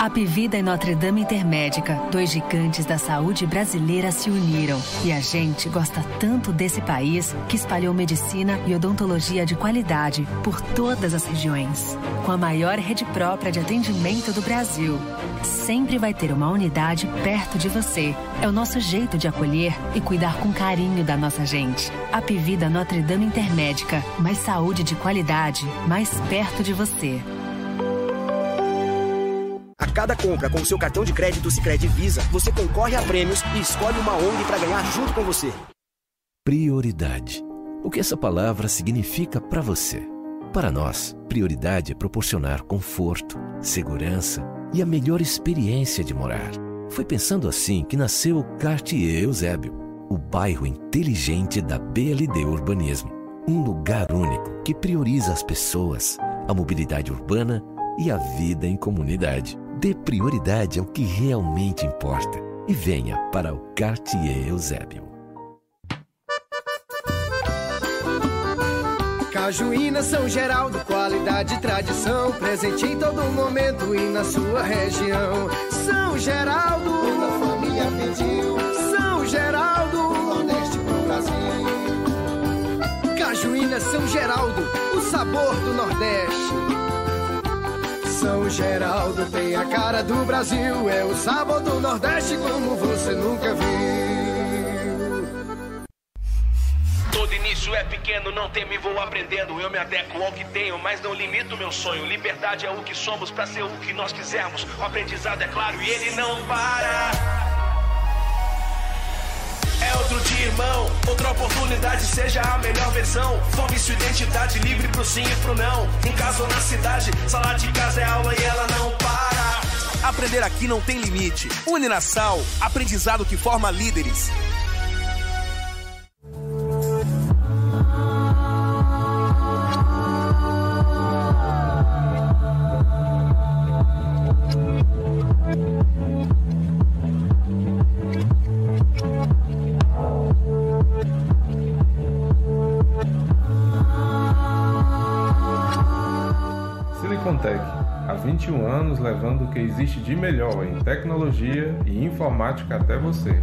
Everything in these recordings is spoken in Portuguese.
Apivida e Notre Dame Intermédica, dois gigantes da saúde brasileira se uniram. E a gente gosta tanto desse país que espalhou medicina e odontologia de qualidade por todas as regiões. Com a maior rede própria de atendimento do Brasil. Sempre vai ter uma unidade perto de você. É o nosso jeito de acolher e cuidar com carinho da nossa gente. Apivida Notre Dame Intermédica, mais saúde de qualidade, mais perto de você. Cada compra com o seu cartão de crédito Sicredi Visa, você concorre a prêmios e escolhe uma ONG para ganhar junto com você. Prioridade. O que essa palavra significa para você? Para nós, prioridade é proporcionar conforto, segurança e a melhor experiência de morar. Foi pensando assim que nasceu o Cartier Eusébio, o bairro inteligente da BLD Urbanismo. Um lugar único que prioriza as pessoas, a mobilidade urbana e a vida em comunidade. Dê prioridade ao que realmente importa e venha para o Cartier Eusébio. Cajuína São Geraldo, qualidade e tradição, presente em todo momento e na sua região. São Geraldo, toda família pediu. São Geraldo, Nordeste pro Brasil. Cajuína São Geraldo, o sabor do Nordeste. São Geraldo tem a cara do Brasil, é o sabor do Nordeste como você nunca viu. Todo início é pequeno, não temo e vou aprendendo. Eu me adequo ao que tenho, mas não limito meu sonho. Liberdade é o que somos pra ser o que nós quisermos. O aprendizado é claro e ele não para. Dia, irmão. Outra oportunidade, seja a melhor versão. Forme sua identidade livre pro sim e pro não. Em casa ou na cidade, sala de casa é aula e ela não para. Aprender aqui não tem limite. Uninasal, aprendizado que forma líderes. 21 anos levando o que existe de melhor em tecnologia e informática até você.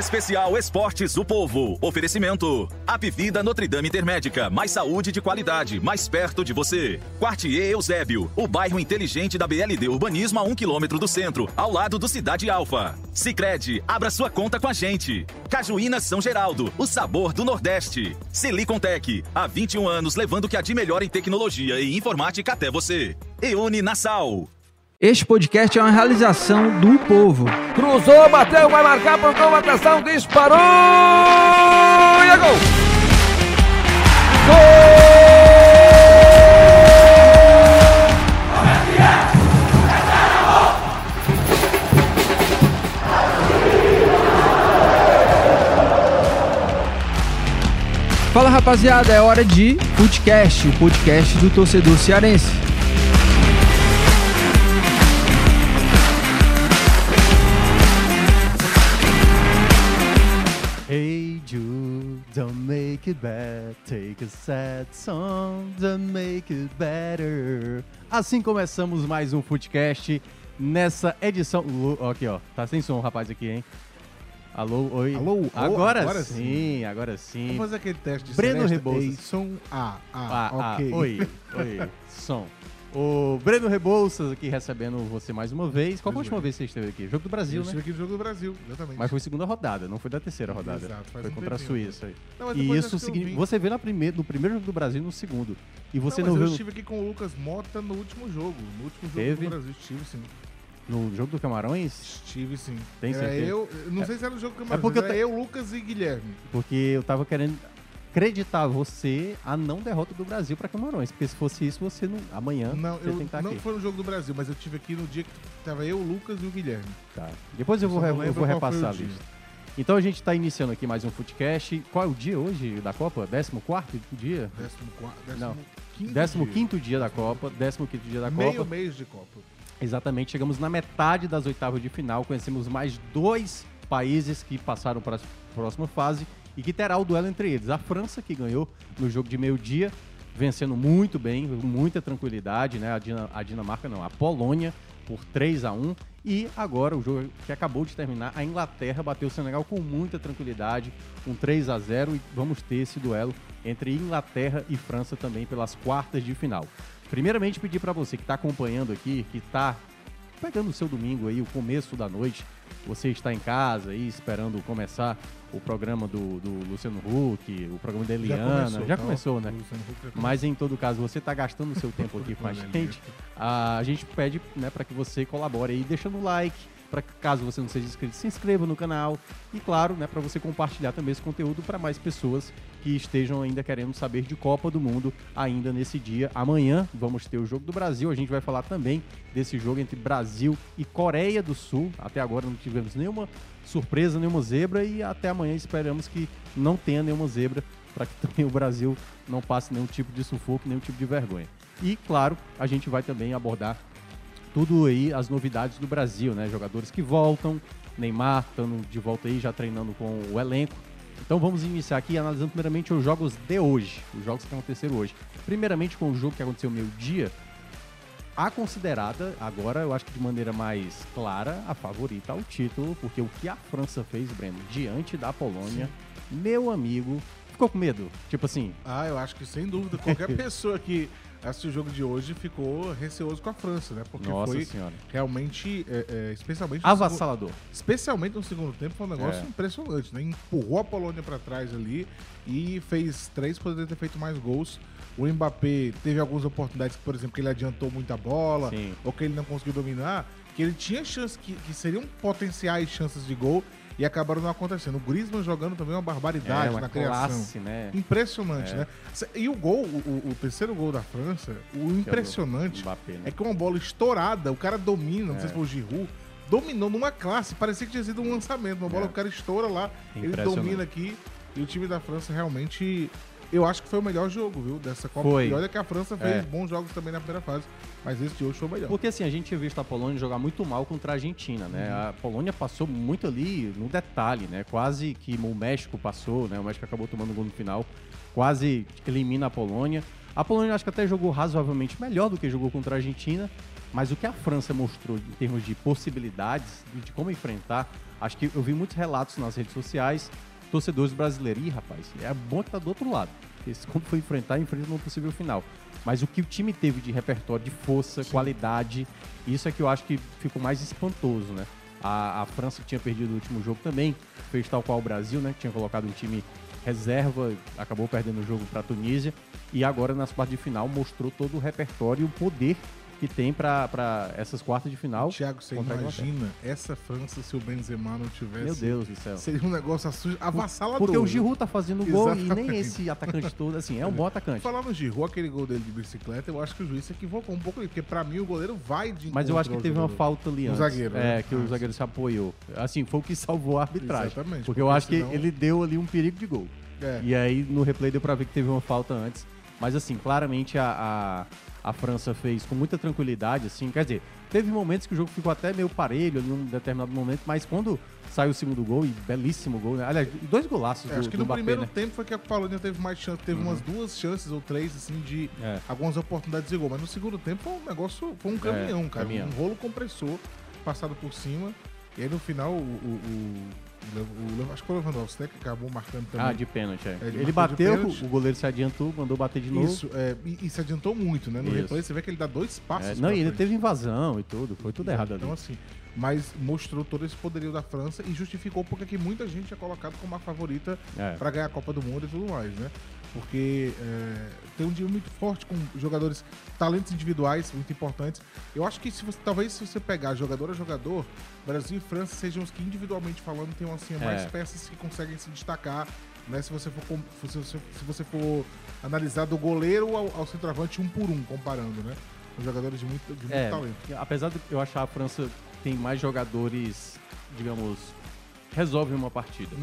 Especial Esportes do Povo. Oferecimento. Apivida Notre Dame Intermédica. Mais saúde de qualidade, mais perto de você. Quartier Eusébio. O bairro inteligente da BLD Urbanismo a um quilômetro do centro, ao lado do Cidade Alfa. Sicredi, abra sua conta com a gente. Cajuína São Geraldo. O sabor do Nordeste. Silicontech. Há 21 anos levando o que há de melhor em tecnologia e informática até você. Eune Nassau. Este podcast é uma realização do povo. Cruzou, bateu, vai marcar, pontou, atenção, disparou! E é gol! Fala rapaziada, é hora de Footcast, o podcast do torcedor cearense. Make it bad. Take a sad song, don't make it better. Assim começamos mais um Footcast nessa edição. Aqui, ó. Tá sem som, rapaz, aqui, hein? Alô, oi. Alô, agora, agora sim, sim. agora sim. Vamos fazer aquele teste de Breno Celeste. Rebouças. Ei, som A. Ah, Ah, ok. ah, oi, oi, som. O Breno Rebouças aqui recebendo você mais uma vez. Qual foi a última vez que você esteve aqui? Jogo do Brasil, Eu né? estive aqui no Jogo do Brasil, exatamente. Mas foi segunda rodada, não foi da terceira rodada. Exato, faz foi um contra a tempinho. Suíça. aí. Não, mas e depois isso acho que eu significa. Você vê na primeira, no primeiro jogo do Brasil e no segundo. E você não, mas eu viu estive aqui com o Lucas Mota no último jogo. No último jogo Teve? do Brasil. Estive sim. no jogo do Camarões? Estive sim. Tem era certeza? eu, não É- sei se era no jogo que é porque eu era te- eu, Lucas e Guilherme. Porque eu tava querendo acreditar você a não derrota do Brasil para Camarões. Porque se fosse isso, você não. Amanhã Não, você eu tem que estar não aqui. foi no jogo do Brasil, mas eu estive aqui no dia que tava eu, o Lucas e o Guilherme. Tá. Depois eu vou, Só re- eu vou repassar a lista. Então a gente tá iniciando aqui mais um Footcast. Qual é o dia hoje da Copa? 14 dia? Décimo, qua- décimo Não. quinto 15 dia. da Copa. 15 quinto dia da Meio Copa. mês de Copa. Exatamente, chegamos na metade das oitavas de final, conhecemos mais dois países que passaram para a próxima fase e que terá o duelo entre eles. A França, que ganhou no jogo de meio-dia, vencendo muito bem, com muita tranquilidade, né? A, a Dinamarca não, a Polônia por 3 a 1 e agora o jogo que acabou de terminar, a Inglaterra bateu o Senegal com muita tranquilidade, com 3 a 0 e vamos ter esse duelo entre Inglaterra e França também pelas quartas de final. Primeiramente pedir para você que está acompanhando aqui, que está pegando o seu domingo aí, o começo da noite, você está em casa aí esperando começar o programa do, do Luciano Huck, o programa da Já Eliana, começou, já tá? começou, né? Já. Mas em todo caso, você está gastando o seu tempo aqui com a gente, a, a gente pede né, para que você colabore aí, deixando o like, para caso você não seja inscrito, se inscreva no canal e claro, né, para você compartilhar também esse conteúdo para mais pessoas que estejam ainda querendo saber de Copa do Mundo ainda nesse dia. Amanhã vamos ter o jogo do Brasil, a gente vai falar também desse jogo entre Brasil e Coreia do Sul. Até agora não tivemos nenhuma surpresa, nenhuma zebra e até amanhã esperamos que não tenha nenhuma zebra para que também o Brasil não passe nenhum tipo de sufoco, nenhum tipo de vergonha. E claro, a gente vai também abordar tudo aí, as novidades do Brasil, né? Jogadores que voltam, Neymar estando de volta aí, já treinando com o elenco. Então vamos iniciar aqui analisando primeiramente os jogos de hoje, os jogos que aconteceram hoje. Primeiramente com o jogo que aconteceu meio-dia, a considerada, agora eu acho que de maneira mais clara, a favorita ao título, porque o que a França fez, Breno, diante da Polônia, meu amigo, ficou com medo? Tipo assim, Ah, eu acho que sem dúvida. Qualquer pessoa que assistiu o jogo de hoje ficou receoso com a França, né? Porque Nossa foi Senhora. realmente, é, é, especialmente... no avassalador. segundo- especialmente no segundo tempo, foi um negócio É. impressionante, né? Empurrou a Polônia pra trás ali e fez três, poderia ter feito mais gols. O Mbappé teve algumas oportunidades, por exemplo, que ele adiantou muita bola, Sim. ou que ele não conseguiu dominar, que ele tinha chances que, que seriam potenciais chances de gol e acabaram não acontecendo. O Griezmann jogando também uma barbaridade É, uma na criação. classe, né? Impressionante, É. né? E o gol, o, o- terceiro gol da França, o impressionante Mbappé, né? é que uma bola estourada, o cara domina, não É. sei se foi o Giroud, dominou numa classe, parecia que tinha sido um lançamento, uma bola É. que o cara estoura lá, ele domina aqui, e o time da França realmente, eu acho que foi o melhor jogo, viu, dessa Copa. Foi. E olha que a França fez É. bons jogos também na primeira fase, mas esse de hoje foi o melhor. Porque assim, a gente tinha visto a Polônia jogar muito mal contra a Argentina, né? Uhum. A Polônia passou muito ali no detalhe, né? Quase que o México passou, né? O México acabou tomando gol no final, quase elimina a Polônia. A Polônia acho que até jogou razoavelmente melhor do que jogou contra a Argentina, mas o que a França mostrou em termos de possibilidades, de de como enfrentar, acho que eu vi muitos relatos nas redes sociais, torcedores brasileiros, ih, rapaz, é bom que tá do outro lado. Porque se quando for enfrentar, enfrenta no possível final. Mas o que o time teve de repertório, de força, qualidade, isso é que eu acho que ficou mais espantoso, né? A, a França que tinha perdido o último jogo também, fez tal qual o Brasil, né? Que tinha colocado um time reserva, acabou perdendo o jogo para a Tunísia. E agora, nas quartas de final, mostrou todo o repertório e o poder que tem para essas quartas de final. Thiago, você imagina essa França se o Benzema não tivesse... Meu Deus do céu. Seria um negócio avassalador. Porque o? Giroud tá fazendo gol e nem Exatamente. esse atacante todo, assim, é um bom atacante. Falar no Giroud, aquele gol dele de bicicleta, eu acho que o juiz se equivocou um pouco porque pra mim o goleiro vai de Mas eu acho que teve ao uma jogador. falta ali antes. zagueiro, É, né? que o zagueiro se apoiou. Assim, foi o que salvou a arbitragem. Exatamente, Porque eu porque acho que senão- ele deu ali um perigo de gol. É. E aí no replay deu pra ver que teve uma falta antes. Mas assim, claramente a, a, a França fez com muita tranquilidade, assim. Quer dizer, teve momentos que o jogo ficou até meio parelho ali num determinado momento, mas quando saiu o segundo gol, e belíssimo gol, né? Aliás, dois golaços É, do, acho que do no Mbappé, primeiro né? tempo foi que a Polônia teve mais chance, teve umas duas chances ou três, assim, de É. algumas oportunidades de gol. Mas no segundo tempo foi um negócio, foi um caminhão, cara. caminhão. Um rolo compressor passado por cima. E aí no final, o. o, o- o- o- acho que foi o Lewandowski, né, que acabou marcando também. Ah, de pênalti, é. É, ele de bateu, o goleiro se adiantou, mandou bater de novo. Isso, é, e, e se adiantou muito, né? No Isso. replay você vê que ele dá dois passos. É, não, e ele frente. teve invasão e tudo, foi tudo errado ali. Então, assim, mas mostrou todo esse poderio da França e justificou porque que muita gente é colocado como a favorita É. pra ganhar a Copa do Mundo e tudo mais, né? Porque é, tem um time muito forte com jogadores, talentos individuais muito importantes. Eu acho que se você, talvez se você pegar jogador a jogador, Brasil e França sejam os que individualmente falando tem assim, mais É. peças que conseguem se destacar, né? Se você for, se você, se você for analisar do goleiro ao, ao centroavante um por um, comparando, né? Com jogadores de muito, de muito É, talento. apesar de eu achar a França tem mais jogadores, digamos, resolvem uma partida.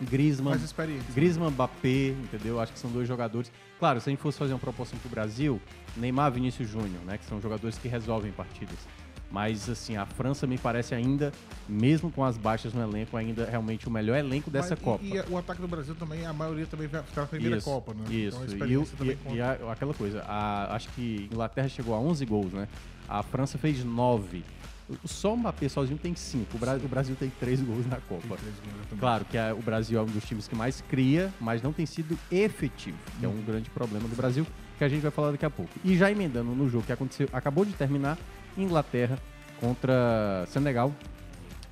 Griezmann, Mais experientes. Griezmann, Mbappé, entendeu? Acho que são dois jogadores. Claro, se a gente fosse fazer uma proporção pro Brasil, Neymar, Vinícius Júnior, né, que são jogadores que resolvem partidas. Mas, assim, a França me parece ainda, mesmo com as baixas no elenco, ainda realmente o melhor elenco dessa Mas, e- Copa. E, o ataque do Brasil também, a maioria também ficar na primeira Isso, Copa, né? Isso. Então, e, o- e- e a- aquela coisa, a- acho que Inglaterra chegou a 11 gols, né? A França fez 9. Só o Mbappé sozinho tem 5. O, Bra- o Brasil tem 3 gols na Copa. três gols. Claro que a- o Brasil é um dos times que mais cria, mas não tem sido efetivo, que é Hum. um grande problema do Brasil, que a gente vai falar daqui a pouco. E já emendando no jogo que aconteceu, acabou de terminar, Inglaterra contra Senegal.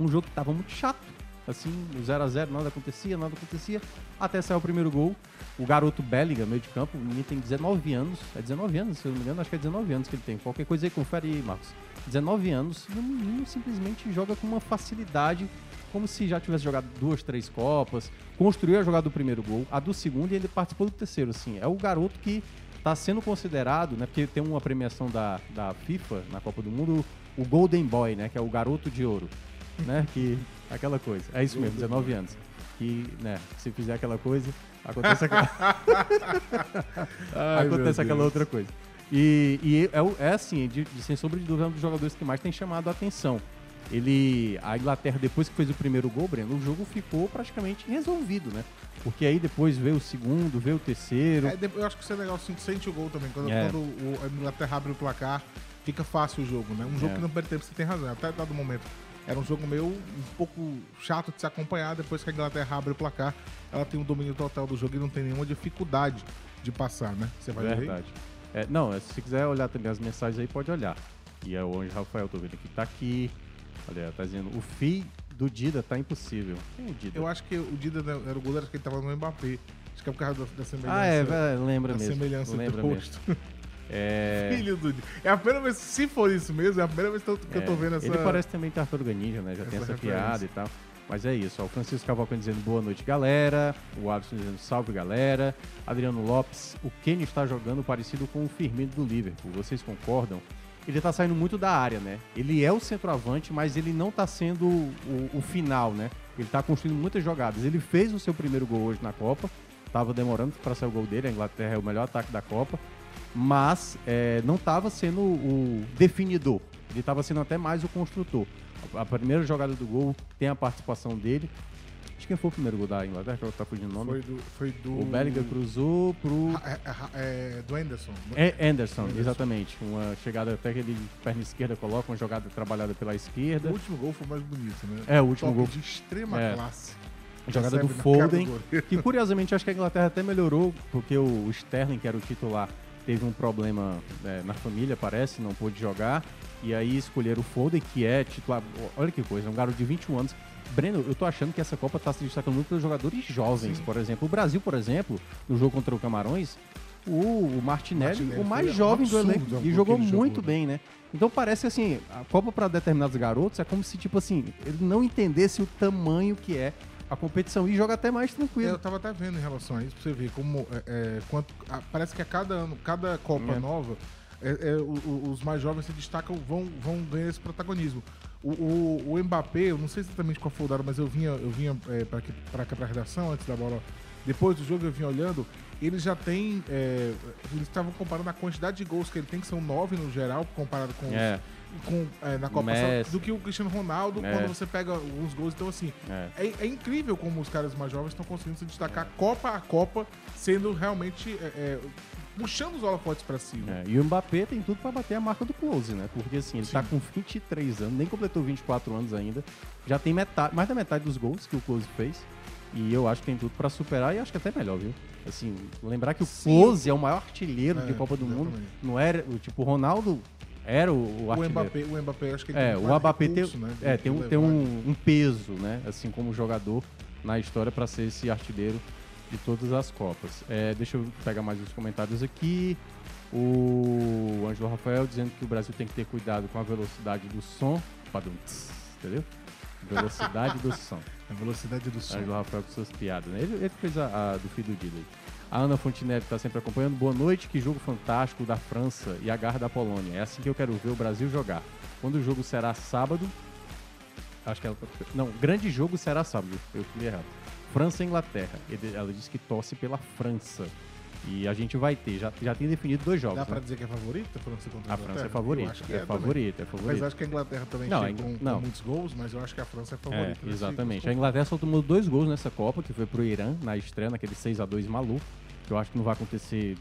Um jogo que estava muito chato. Assim, no 0x0, nada acontecia, nada acontecia. Até sair o primeiro gol. O garoto Bellingham, meio de campo, o menino tem 19 anos. É 19 anos, se eu não me engano, acho que é 19 anos que ele tem. Qualquer coisa aí, confere aí, Marcos. 19 anos e o menino simplesmente joga com uma facilidade, como se já tivesse jogado duas, três Copas. Construiu a jogada do primeiro gol, a do segundo e ele participou do terceiro. Assim, é o garoto que está sendo considerado, né? Porque tem uma premiação da, da FIFA na Copa do Mundo, o Golden Boy, né? Que é o garoto de ouro, né? Que aquela coisa. É isso mesmo, 19 anos. Que, né? Se fizer aquela coisa, acontece aquela, Ai, acontece aquela outra coisa. E, e é, é assim, de, de, sem sombra de dúvida, é um dos jogadores que mais tem chamado a atenção. Ele, a Inglaterra, depois que fez o primeiro gol, Breno, o jogo ficou praticamente resolvido, né? Porque aí depois veio o segundo, veio o terceiro. É, eu acho que o Senegal sente, sente o gol também. Quando, É. quando o, a Inglaterra abre o placar, fica fácil o jogo, né? Um jogo É. que não perde tempo, você tem razão. Até dado momento. Era um jogo meio um pouco chato de se acompanhar. Depois que a Inglaterra abre o placar, ela tem um domínio total do jogo e não tem nenhuma dificuldade de passar, né? Você vai ver. É, não, é, se quiser olhar também as mensagens aí, pode olhar. E é o Anjo Rafael, tô vendo que tá aqui. Olha, tá dizendo, o FI do Dida tá impossível. Quem é o Dida? Eu acho que o Dida era o goleiro que ele tava no Mbappé. Acho que é por causa da, da semelhança. Ah, é, lembra da mesmo. semelhança lembra do mesmo. rosto. É, Filho do Dida. É a primeira vez, se for isso mesmo, é a primeira vez que eu, tô é, vendo essa. Ele parece também Tartaruga Ninja, né? Já tem essa essa piada referência. e tal. Mas é isso, ó. O Francisco Cavalcante dizendo boa noite, galera. O Alisson dizendo salve, galera. Adriano Lopes, o Kenny está jogando parecido com o Firmino do Liverpool. Vocês concordam? Ele tá saindo muito da área, né? Ele é o centroavante, mas ele não tá sendo o, o final, né? Ele tá construindo muitas jogadas. Ele fez o seu primeiro gol hoje na Copa. Tava demorando para sair o gol dele. A Inglaterra é o melhor ataque da Copa. Mas é, não tava sendo o definidor. Ele tava sendo até mais o construtor. A, primeira jogada do gol tem a participação dele. Acho que quem foi o primeiro gol da Inglaterra, que eu tá fugindo o nome. Foi do, foi do. O Bellingham cruzou pro. É, é, é, do Anderson. É Anderson, Anderson. exatamente. Uma chegada até que ele perna esquerda coloca, uma jogada trabalhada pela esquerda. O último gol foi mais bonito, né? É, o último Toque gol. de extrema É. classe. A jogada do Recebe Foden, do que curiosamente acho que a Inglaterra até melhorou, porque o Sterling, que era o titular, teve um problema é, na família, parece, não pôde jogar. E aí escolheram o Foden, que é titular. Olha que coisa, é um garoto de 21 anos. Breno, eu tô achando que essa Copa tá se destacando muito pelos jogadores jovens, por exemplo. O Brasil, por exemplo, no jogo contra o Camarões, o, o Martinelli, Martinelli o mais jovem do elenco, e que jogou ele jogou, muito né? bem, né? Então parece que assim, a Copa para determinados garotos é como se, tipo assim, ele não entendesse o tamanho que é a competição e joga até mais É, tranquilo. eu tava até vendo em relação a isso, pra você ver como. É, é, quanto, a- parece que a cada ano, cada Copa É. nova, é, é, o- os mais jovens se destacam, vão, vão ganhar esse protagonismo. O, o, o Mbappé, eu não sei exatamente qual foi o dado, mas eu vinha, eu vinha é, pra cá pra redação, antes da bola. Depois do jogo eu vinha olhando, ele já tem. é, eles estavam comparando a quantidade de gols que ele tem, que são nove no geral, comparado com, os- É. com é, na Copa Messi. do que o Cristiano Ronaldo É. quando você pega os gols. Então, assim, É. é, é incrível como os caras mais jovens estão conseguindo se destacar Copa a Copa, sendo realmente. Puxando os holofotes pra cima. É, e o Mbappé tem tudo pra bater a marca do Close, né? Porque assim, ele tá com 23 anos, nem completou 24 anos ainda. Já tem metade, mais da metade dos gols que o Close fez. E eu acho que tem tudo pra superar e acho que até melhor, viu? Assim, lembrar que o Sim. Close é o maior artilheiro É, de Copa do Mundo. Não era, tipo, o Ronaldo era o, o O artilheiro. Mbappé, o Mbappé, acho que ele É, tem o Mbappé tem, recurso, né, de- é, tem, um, tem um, um peso, né? Assim como jogador na história para ser esse artilheiro de todas as Copas. É, deixa eu pegar mais os comentários aqui. O Ângelo Rafael dizendo que o Brasil tem que ter cuidado com a velocidade do som. Padum, entendeu? Velocidade do som. A velocidade do som. Ângelo Rafael com suas piadas, né? Ele, ele fez a, a do filho do Dida aí. A Ana Fontinelli está sempre acompanhando. Boa noite, que jogo fantástico da França e a garra da Polônia. É assim que eu quero ver o Brasil jogar. Quando o jogo será sábado. Acho que ela. Não, grande jogo será sábado. Eu fui errado. França e Inglaterra. Ela disse que torce pela França. E a gente vai ter, já, já tem definido dois jogos. Dá pra né? dizer que é favorita a França contra a A França é favorita, é é, favorita, é favorita. Mas acho que a Inglaterra também Não, chega com, não. com muitos gols, mas eu acho que a França é É, favorita. nesse exatamente. A Inglaterra só tomou dois gols nessa Copa, que foi pro Irã, na estreia, naquele 6x2 maluco. Que eu acho que não vai acontecer.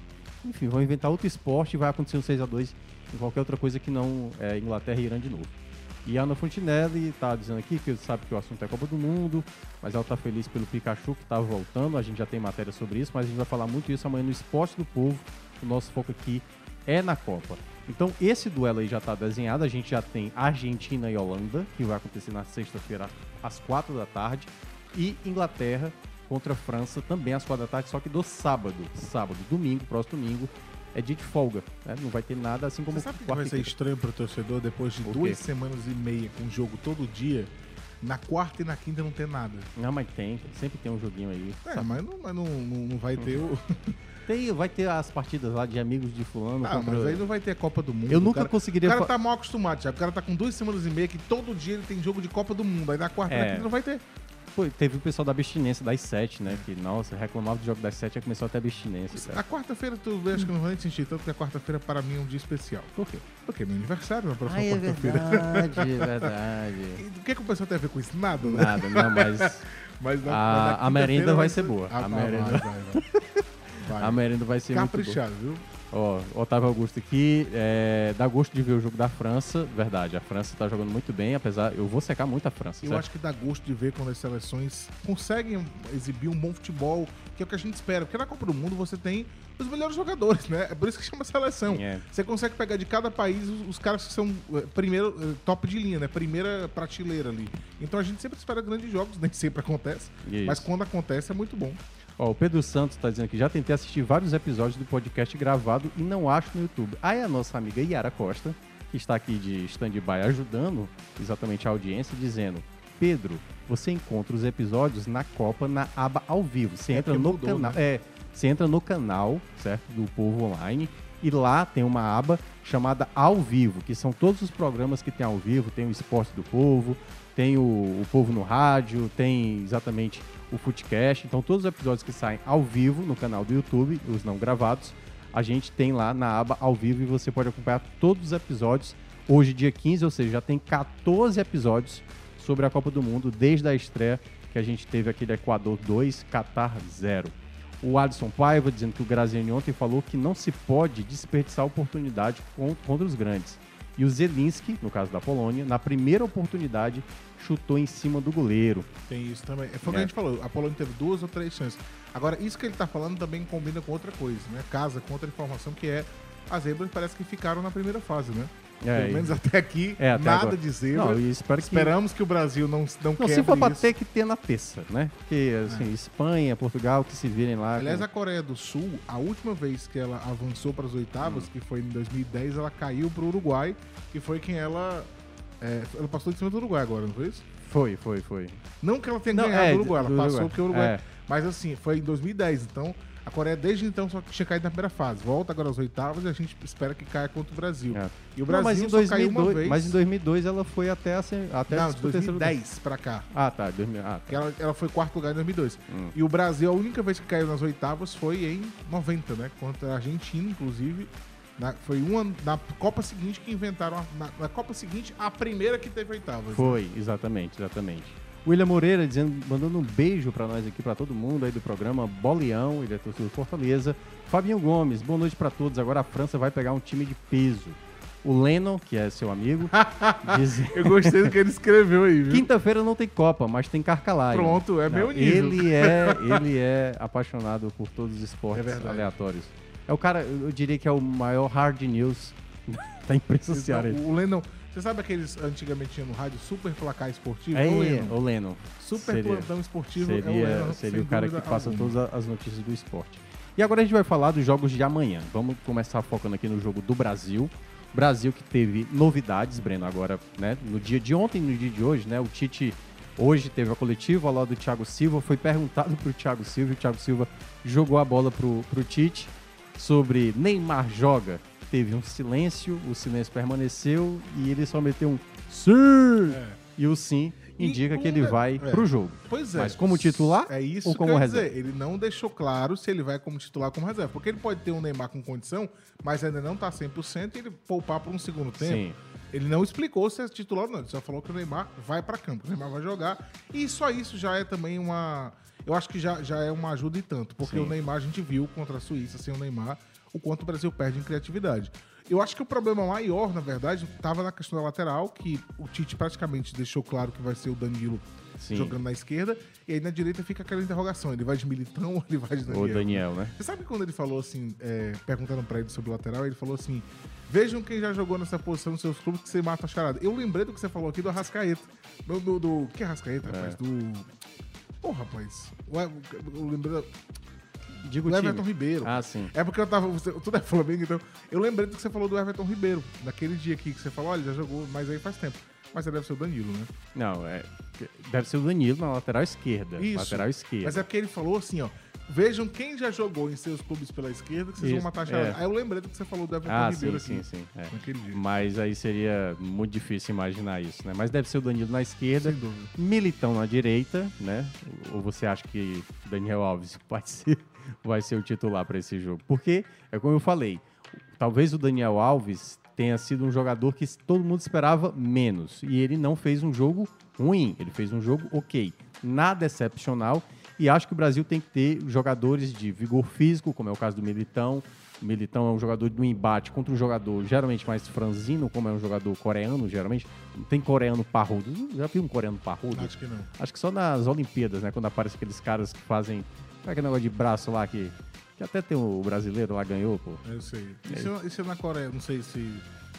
Enfim, vão inventar outro esporte e vai acontecer um 6x2 em qualquer outra coisa que não é Inglaterra e Irã de novo. E a Ana Fontinelli tá dizendo aqui que sabe que o assunto é Copa do Mundo, mas ela tá feliz pelo Pikachu que tá voltando. A gente já tem matéria sobre isso, mas a gente vai falar muito isso amanhã no Esporte do Povo. O nosso foco aqui é na Copa. Então, esse duelo aí já tá desenhado. A gente já tem Argentina e Holanda, que vai acontecer na sexta-feira às quatro da tarde. E Inglaterra contra a França também às quatro da tarde, só que do sábado. Sábado, domingo, próximo domingo, é dia de folga. né? Não vai ter nada, assim como Você sabe que vai ser estranho pro torcedor depois de O duas semanas e meia com jogo todo dia, na quarta e na quinta não ter nada. Não, mas tem, sempre tem um joguinho aí. É, mas não, mas não, não, vai ter o. Tem, vai ter as partidas lá de amigos de fulano. Ah, mas aí não vai ter a Copa do Mundo. Eu O nunca cara- conseguiria O cara tá mal acostumado, já. O cara tá com duas semanas e meia que todo dia ele tem jogo de Copa do Mundo. Aí na quarta e na É. quinta não vai ter. Pô, teve o pessoal da abstinência das sete, né? Que, nossa, reclamava do jogo das sete e começou até a abstinência. cara. A quarta-feira tu acho que não vai nem sentir tanto, porque a quarta-feira para mim é um dia especial. Por quê? Porque é meu aniversário na próxima Ah, é quarta-feira. verdade, é verdade. E O que, é que o pessoal tem a ver com isso? Nada, né? Nada, não, mas Mas na- a, na a merenda vai ser boa. Ah, A vai, merenda, vai, vai, vai. Vai. a merenda vai ser muito boa. Caprichado, viu? Ó, Otávio Augusto aqui, é, dá gosto de ver o jogo da França, verdade, a França tá jogando muito bem, apesar, eu vou secar muito a França, Eu certo? acho que dá gosto de ver quando as seleções conseguem exibir um bom futebol, que é o que a gente espera. Porque na Copa do Mundo você tem os melhores jogadores, né? É por isso que chama seleção. É. Você consegue pegar de cada país os, os caras que são eh, primeiro, eh, top de linha, né? Primeira prateleira ali. Então a gente sempre espera grandes jogos, nem sempre acontece. Isso. Mas quando acontece é muito bom. Ó, o Pedro Santos tá dizendo que já tentei assistir vários episódios do podcast gravado e não acho no YouTube. Aí a nossa amiga Yara Costa, que está aqui de stand-by ajudando exatamente a audiência, dizendo: Pedro, você encontra os episódios na Copa na aba ao vivo. Você É, entra no mudou, canal. né? É, você entra no canal, certo? Do Povo Online. E lá tem uma aba chamada Ao Vivo, que são todos os programas que tem ao vivo. Tem o Esporte do Povo, tem o, o Povo no Rádio, tem exatamente o Footcast. Então, todos os episódios que saem ao vivo no canal do YouTube, os não gravados, a gente tem lá na aba ao vivo e você pode acompanhar todos os episódios. Hoje, dia 15, ou seja, já tem 14 episódios sobre a Copa do Mundo desde a estreia que a gente teve aqui do Equador 2, Qatar 0. O Alisson Paiva dizendo que o Graziani ontem falou que não se pode desperdiçar oportunidade con- contra os grandes. E o Zelinski, no caso da Polônia, na primeira oportunidade, chutou em cima do goleiro. Tem isso também. Foi o que É. a gente falou. A Polônia teve duas ou três chances. Agora, isso que ele tá falando também combina com outra coisa, né? Casa com outra informação que é as zebras parece que ficaram na primeira fase, né? É, Pelo menos até aqui, É, até nada agora. de zebra. Não, que- Esperamos que o Brasil não, não, Não, se for pra isso. ter que ter na terça, né? Porque, assim, Espanha, Portugal, que se virem lá. Aliás, com- a Coreia do Sul, a última vez que ela avançou para as oitavas, que foi em 2010, ela caiu pro Uruguai, que foi quem ela. É, ela passou de cima do Uruguai agora, não foi isso? Foi, foi, foi. Não que ela tenha Não, ganhado é, o Uruguai, ela passou Uruguai. porque o Uruguai. É. Mas assim, foi em 2010, então a Coreia desde então só tinha caído na primeira fase. Volta agora às oitavas e a gente espera que caia contra o Brasil. É. E o Não, Brasil mas em só caiu uma 2002 vez. Mas em 2002 ela foi até a, sem- até Não, de disputar terceiro lugar. 2010 pra cá. Ah, tá. 2000, ah, tá. Que ela, ela foi quarto lugar em 2002. Hum. E o Brasil, a única vez que caiu nas oitavas foi em 90, né? Contra a Argentina, inclusive. Na- foi uma na Copa seguinte que inventaram. a- na, na Copa seguinte, a primeira que teve oitavas. né? Foi, exatamente, exatamente. William Moreira dizendo, mandando um beijo pra nós aqui, pra todo mundo aí do programa Boleão, ele é torcedor do Fortaleza. Fabinho Gomes, boa noite pra todos. Agora a França vai pegar um time de peso. O Lennon, que é seu amigo, diz... Eu gostei do que ele escreveu aí, viu? Quinta-feira não tem Copa, mas tem Carcalaio. Pronto, é Não, meu nível. Ele é, ele é apaixonado por todos os esportes É aleatórios. É o cara, eu diria que é o maior hard news da imprensa cearense. O Lennon. Você sabe aqueles antigamente tinha no rádio Super Placar Esportivo? É, o Lennon. o Lennon. Super plantão esportivo é o seria, Lennon, Seria o cara que passa alguma. todas as notícias do esporte. E agora a gente vai falar dos jogos de amanhã. Vamos começar focando aqui no jogo do Brasil. Brasil que teve novidades, Breno, agora, né? No dia de ontem e no dia de hoje, né? O Tite hoje teve a coletiva lá do Thiago Silva. Foi perguntado pro Thiago Silva e o Thiago Silva jogou a bola pro, pro Tite sobre Neymar joga. Teve um silêncio, o silêncio permaneceu e ele só meteu um sim. É. E o sim indica E que ele de- vai é. pro jogo. Pois é. Mas como titular é isso ou como reserva? dizer. Ele não deixou claro se ele vai como titular ou como reserva. Porque ele pode ter um Neymar com condição, mas ainda não tá 100% e ele poupar por um segundo tempo. Sim. Ele não explicou se é titular ou não. Ele só falou que o Neymar vai pra campo. O Neymar vai jogar. E só isso já é também uma. Eu acho que já, já é uma ajuda e tanto. Porque Sim. o Neymar, a gente viu contra a Suíça sem o Neymar o quanto o Brasil perde em criatividade. Eu acho que o problema maior, na verdade, estava na questão da lateral, que o Tite praticamente deixou claro que vai ser o Danilo Sim. jogando na esquerda, e aí na direita fica aquela interrogação: ele vai de Militão ou ele vai de Daniel? Ou Daniel, né? Você sabe quando ele falou assim, é, perguntando pra ele sobre o lateral, ele falou assim: Vejam quem já jogou nessa posição nos seus clubes que você mata a charada. Eu lembrei do que você falou aqui do Arrascaeta. Do. do, do que Arrascaeta, É. rapaz? Do. Pô, rapaz. O- Eu lembrei. Digo do time. Everton Ribeiro. Ah, sim. É porque eu tava. Você, tudo é Flamengo, então. Eu lembrei do que você falou do Everton Ribeiro. Naquele dia aqui que você falou, olha, já jogou, mas aí faz tempo. Mas deve ser o Danilo, né? Não, é. Deve ser o Danilo na lateral esquerda. Isso. Lateral esquerda. Mas é porque ele falou assim, ó. Vejam quem já jogou em seus clubes pela esquerda que vocês Isso, vão matar a charada. é. Aí eu lembrei do que você falou do Everton Ah, Ribeiro sim, aqui. sim, sim. é. Naquele dia. Mas aí seria muito difícil imaginar isso, né? Mas deve ser o Danilo na esquerda, Sem dúvida. Militão na direita, né? Ou você acha que Daniel Alves vai ser, vai ser o titular para esse jogo? Porque, é como eu falei, talvez o Daniel Alves tenha sido um jogador que todo mundo esperava menos. E ele não fez um jogo ruim, ele fez um jogo ok. Nada excepcional. E acho que o Brasil tem que ter jogadores de vigor físico, como é o caso do Militão. O Militão é um jogador do embate contra um jogador geralmente mais franzino, como é um jogador coreano, geralmente. Não tem coreano parrudo. Já viu um coreano parrudo? Acho que não. Acho que só nas Olimpíadas, né? Quando aparece aqueles caras que fazem. Qual é aquele negócio de braço lá que. Que até tem o brasileiro lá ganhou, pô. Eu sei. É. Isso, isso é na Coreia, não sei se.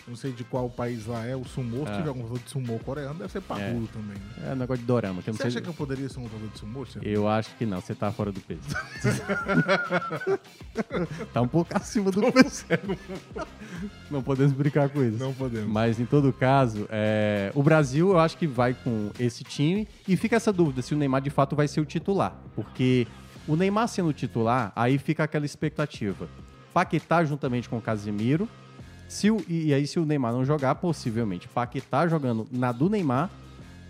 Não sei de qual país lá é, o sumô. Se É. tiver algum lutador de sumô coreano, deve ser parrudo também. né? É um negócio de dorama. Que Você sei... acha que eu poderia ser um lutador de sumô? Tiago? Eu acho que não, você tá fora do peso. tá um pouco acima do peso. Não podemos brincar com isso. Não podemos. Mas em todo caso, é, o Brasil eu acho que vai com esse time e fica essa dúvida se o Neymar de fato vai ser o titular. Porque o Neymar sendo titular, aí fica aquela expectativa. Paquetá juntamente com o Casemiro. Se o, e aí, se o Neymar não jogar, possivelmente Paquetá jogando na do Neymar,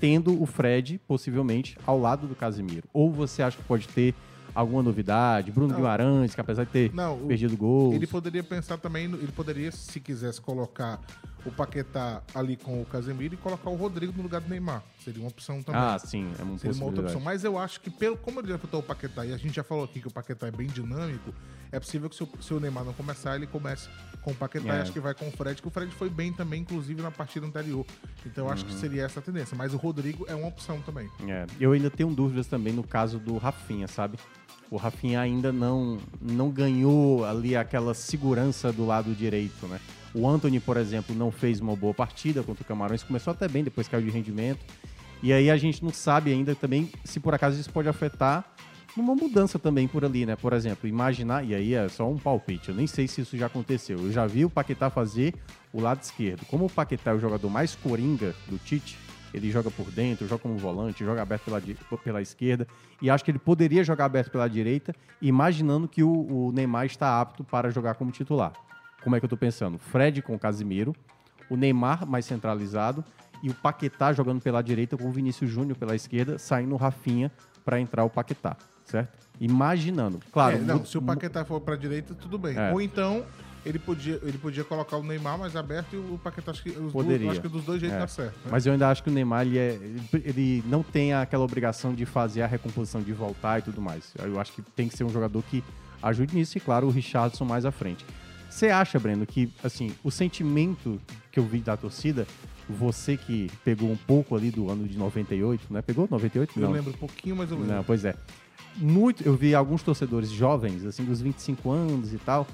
tendo o Fred, possivelmente, ao lado do Casemiro. Ou você acha que pode ter alguma novidade? Bruno Não. Guimarães, que apesar de ter Não, o- perdido gols. Ele poderia pensar também, ele poderia, se quisesse colocar o Paquetá ali com o Casemiro e colocar o Rodrigo no lugar do Neymar. Seria uma opção também. Ah, sim, é uma Seria uma outra opção. Mas eu acho que, pelo, como ele já botou o Paquetá, e a gente já falou aqui que o Paquetá é bem dinâmico, é possível que se o, se o Neymar não começar, ele comece com o Paquetá É. e acho que vai com o Fred, que o Fred foi bem também, inclusive, na partida anterior. Então eu acho que Uhum. seria essa a tendência. Mas o Rodrigo é uma opção também. É, eu ainda tenho dúvidas também no caso do Rafinha, sabe? O Rafinha ainda não, não ganhou ali aquela segurança do lado direito, né? O Anthony, por exemplo, não fez uma boa partida contra o Camarões, começou até bem, depois caiu de rendimento. E aí a gente não sabe ainda também se por acaso isso pode afetar numa mudança também por ali, né? Por exemplo, imaginar, e aí é só um palpite, eu nem sei se isso já aconteceu. Eu já vi o Paquetá fazer o lado esquerdo. Como o Paquetá é o jogador mais coringa do Tite, ele joga por dentro, joga como volante, joga aberto pela, pela esquerda. E acho que ele poderia jogar aberto pela direita, imaginando que o, o Neymar está apto para jogar como titular. Como é que eu tô pensando? Fred com o Casimiro, o Neymar mais centralizado e o Paquetá jogando pela direita com o Vinícius Júnior pela esquerda, saindo o Rafinha para entrar o Paquetá, certo? Imaginando. Claro, É, não, se o Paquetá for pra direita, tudo bem. É. Ou então, ele podia, ele podia colocar o Neymar mais aberto e o Paquetá, acho que, os Poderia. Dois, acho que dos dois jeitos É. dá certo. né? Mas eu ainda acho que o Neymar ele, é- ele não tem aquela obrigação de fazer a recomposição, de voltar e tudo mais. Eu acho que tem que ser um jogador que ajude nisso e, claro, o Richardson mais à frente. Você acha, Breno, que assim o sentimento que eu vi da torcida, você que pegou um pouco ali do ano de 98, né? Pegou 98? Eu não. lembro um pouquinho, mas eu lembro. Não, pois é. Muito, eu vi alguns torcedores jovens, assim, dos 25 anos e tal.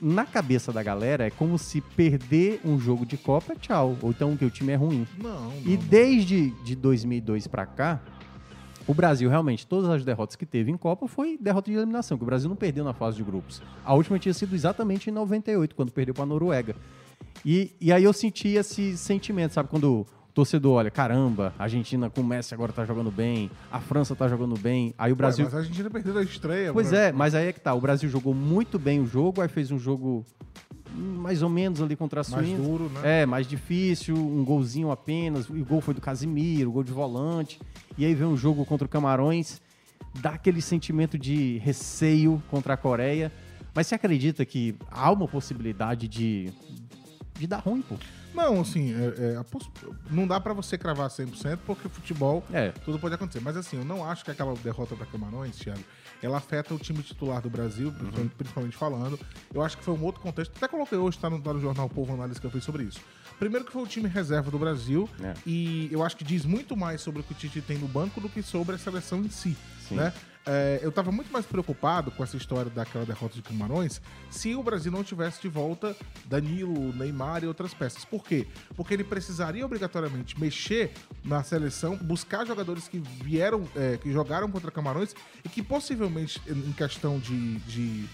Na cabeça da galera é como se perder um jogo de Copa é tchau, ou então que o time é ruim. Não, não. E desde de 2002 pra cá, o Brasil realmente, todas as derrotas que teve em Copa foi derrota de eliminação, que o Brasil não perdeu na fase de grupos. A última tinha sido exatamente em 98, quando perdeu pra Noruega. E, e aí eu senti esse sentimento, sabe? Quando o torcedor olha, caramba, a Argentina com o Messi agora tá jogando bem, a França tá jogando bem, aí o Brasil... Ué, mas a Argentina perdeu a estreia. Pois bro. é, mas aí é que tá. O Brasil jogou muito bem o jogo, aí fez um jogo mais ou menos ali contra a Mais Suíça. duro, né? É, mais difícil, um golzinho apenas. O gol foi do Casimiro, o gol de volante. E aí vem um jogo contra o Camarões, dá aquele sentimento de receio contra a Coreia. Mas você acredita que há uma possibilidade de, de dar ruim, pô? Não, assim, é- é, poss- não dá pra você cravar 100% porque futebol É. tudo pode acontecer. Mas assim, eu não acho que aquela derrota da Camarões, Thiago, ela afeta o time titular do Brasil, Uhum. principalmente, principalmente falando. Eu acho que foi um outro contexto. Até coloquei hoje, tá no, tá no jornal Povo Análise que eu fiz sobre isso. Primeiro que foi o time reserva do Brasil É. e eu acho que diz muito mais sobre o que o Tite tem no banco do que sobre a seleção em si, Sim. né? É, eu tava muito mais preocupado com essa história daquela derrota de Camarões se o Brasil não tivesse de volta Danilo, Neymar e outras peças. Por quê? Porque ele precisaria obrigatoriamente mexer na seleção, buscar jogadores que vieram, é, que jogaram contra Camarões e que possivelmente, em questão de, de,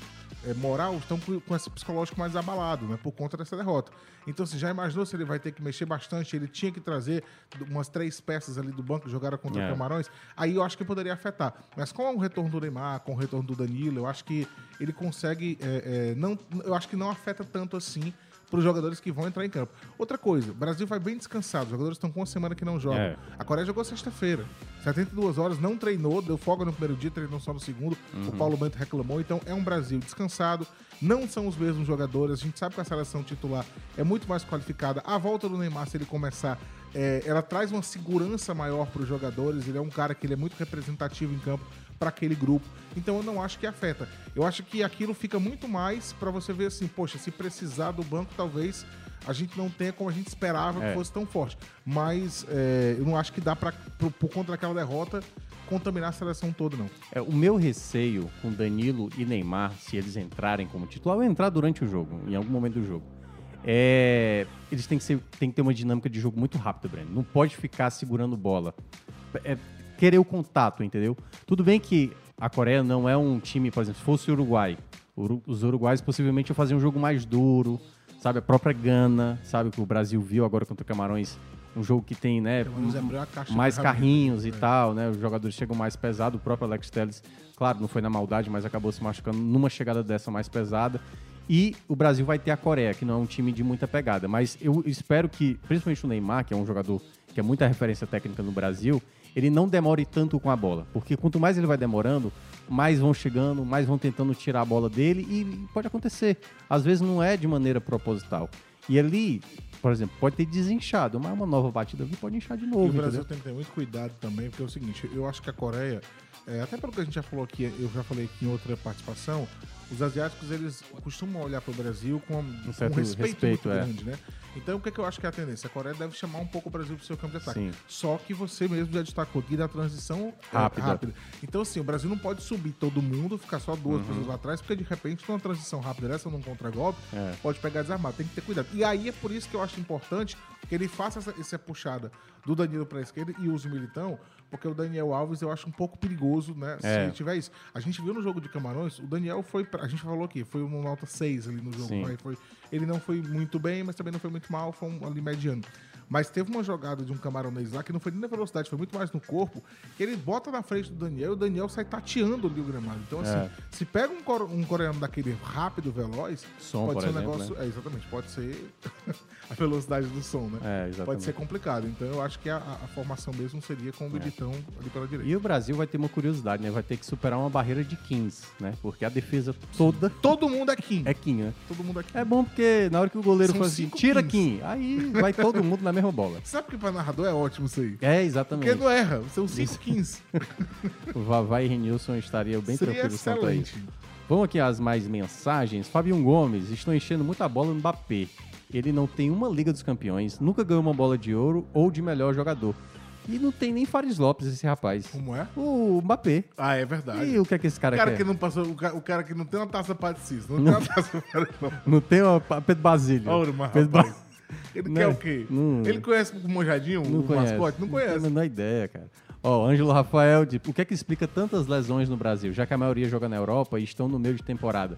é, moral, estão com, esse psicológico mais abalado, né? Por conta dessa derrota. Então, você já imaginou se ele vai ter que mexer bastante? Ele tinha que trazer umas três peças ali do banco que jogaram contra É. Camarões. Aí eu acho que poderia afetar. Mas com o retorno do Neymar, com o retorno do Danilo, eu acho que ele consegue. é, é, não, eu acho que não afeta tanto assim para os jogadores que vão entrar em campo. Outra coisa, o Brasil vai bem descansado. Os jogadores estão com uma semana que não jogam. É. A Coreia jogou sexta-feira. 72 horas, não treinou, deu folga no primeiro dia, treinou só no segundo. Uhum. O Paulo Bento reclamou. Então é um Brasil descansado. Não são os mesmos jogadores. A gente sabe que a seleção titular é muito mais qualificada. A volta do Neymar, se ele começar, é, ela traz uma segurança maior para os jogadores. Ele é um cara que ele é muito representativo em campo para aquele grupo. Então eu não acho que afeta. Eu acho que aquilo fica muito mais para você ver assim, poxa, se precisar do banco, talvez a gente não tenha como a gente esperava É. que fosse tão forte. Mas é, eu não acho que dá para por, conta daquela derrota contaminar a seleção toda não. É, o meu receio com Danilo e Neymar, se eles entrarem como titular, ou entrar durante o jogo, em algum momento do jogo, é, eles têm que, ser, têm que ter uma dinâmica de jogo muito rápida, Breno. Não pode ficar segurando bola. É, querer o contato, entendeu? Tudo bem que a Coreia não é um time, por exemplo, se fosse o Uruguai, Uru- os uruguais possivelmente iam fazer um jogo mais duro, sabe? A própria Gana, sabe? Que o Brasil viu agora contra o Camarões. Um jogo que tem, né? Mais carrinhos e é. tal, né? Os jogadores chegam mais pesado. O próprio Alex Telles, claro, não foi na maldade, mas acabou se machucando numa chegada dessa mais pesada. E o Brasil vai ter a Coreia, que não é um time de muita pegada. Mas eu espero que, principalmente o Neymar, que é um jogador que é muita referência técnica no Brasil, ele não demore tanto com a bola. Porque quanto mais ele vai demorando, mais vão chegando, mais vão tentando tirar a bola dele e pode acontecer. Às vezes não é de maneira proposital. E ali, por exemplo, pode ter desinchado, mas uma nova batida ali pode inchar de E novo. o Brasil entendeu? tem que ter muito cuidado também, porque é o seguinte, eu acho que a Coreia, é, até pelo que a gente já falou aqui, eu já falei aqui em outra participação, os asiáticos eles costumam olhar para o Brasil com um, um respeito, respeito, muito é. grande, né? Então o que, é que eu acho que é a tendência? A Coreia deve chamar um pouco o Brasil para o seu campo de ataque. Sim. Só que você mesmo já destacou aqui da transição é, Rápida. Então assim, o Brasil não pode subir todo mundo, ficar só duas Uhum. pessoas lá atrás, porque de repente numa transição rápida dessa, num contragolpe, É. pode pegar desarmado. Tem que ter cuidado. E aí é por isso que eu acho importante que ele faça essa, essa puxada do Danilo para a esquerda e use o Militão, porque o Daniel Alves eu acho um pouco perigoso, né? É. Se tiver isso. A gente viu no jogo de Camarões, o Daniel foi. Pra, a gente falou aqui, foi um nota 6 ali no jogo. Aí foi, ele não foi muito bem, mas também não foi muito mal, foi um, ali mediano. Mas teve uma jogada de um camaronês lá que não foi nem na velocidade, foi muito mais no corpo, que ele bota na frente do Daniel e o Daniel sai tateando ali o gramado. Então, assim, É. se pega um, um coreano daquele rápido, veloz, Som, pode ser um exemplo, negócio. né? É, exatamente, pode ser a velocidade do som, né? É, exatamente. Pode ser complicado. Então eu acho que a, a formação mesmo seria com o Militão ali pela direita. E o Brasil vai ter uma curiosidade, né? Vai ter que superar uma barreira de 15, né? Porque a defesa toda Todo mundo é Kim. é Kim, né? Todo mundo é Kim. É bom porque na hora que o goleiro São fala assim, tira. Kim, aí vai todo mundo na mesma bola. Sabe que pra narrador é ótimo isso aí? É, Porque exatamente. não erra, são cinco Kings. O Vavá e Renilson estariam bem Seria tranquilos quanto a isso. Vamos aqui às mais mensagens. Fabião Gomes, estão enchendo muita bola no Mbappé. Ele não tem uma Liga dos Campeões, nunca ganhou uma bola de ouro ou de melhor jogador. E não tem nem Fares Lopes, esse rapaz. Como é? O Mbappé. Ah, é verdade. E o que é que esse cara, O cara quer? que não passou, o ca- o cara que não tem uma taça para Cis, não, tem uma taça para não. Não tem o Pedro Basílio. Olha, mas, Pedro rapaz. Ba- Ele Não, quer o quê? não- Ele conhece o Monjadinho, Não o conhece. mascote? Não Não tem a conhece. menor ideia, cara. Ó, Ângelo Rafael, de, o que é que explica tantas lesões no Brasil, já que a maioria joga na Europa e estão no meio de temporada?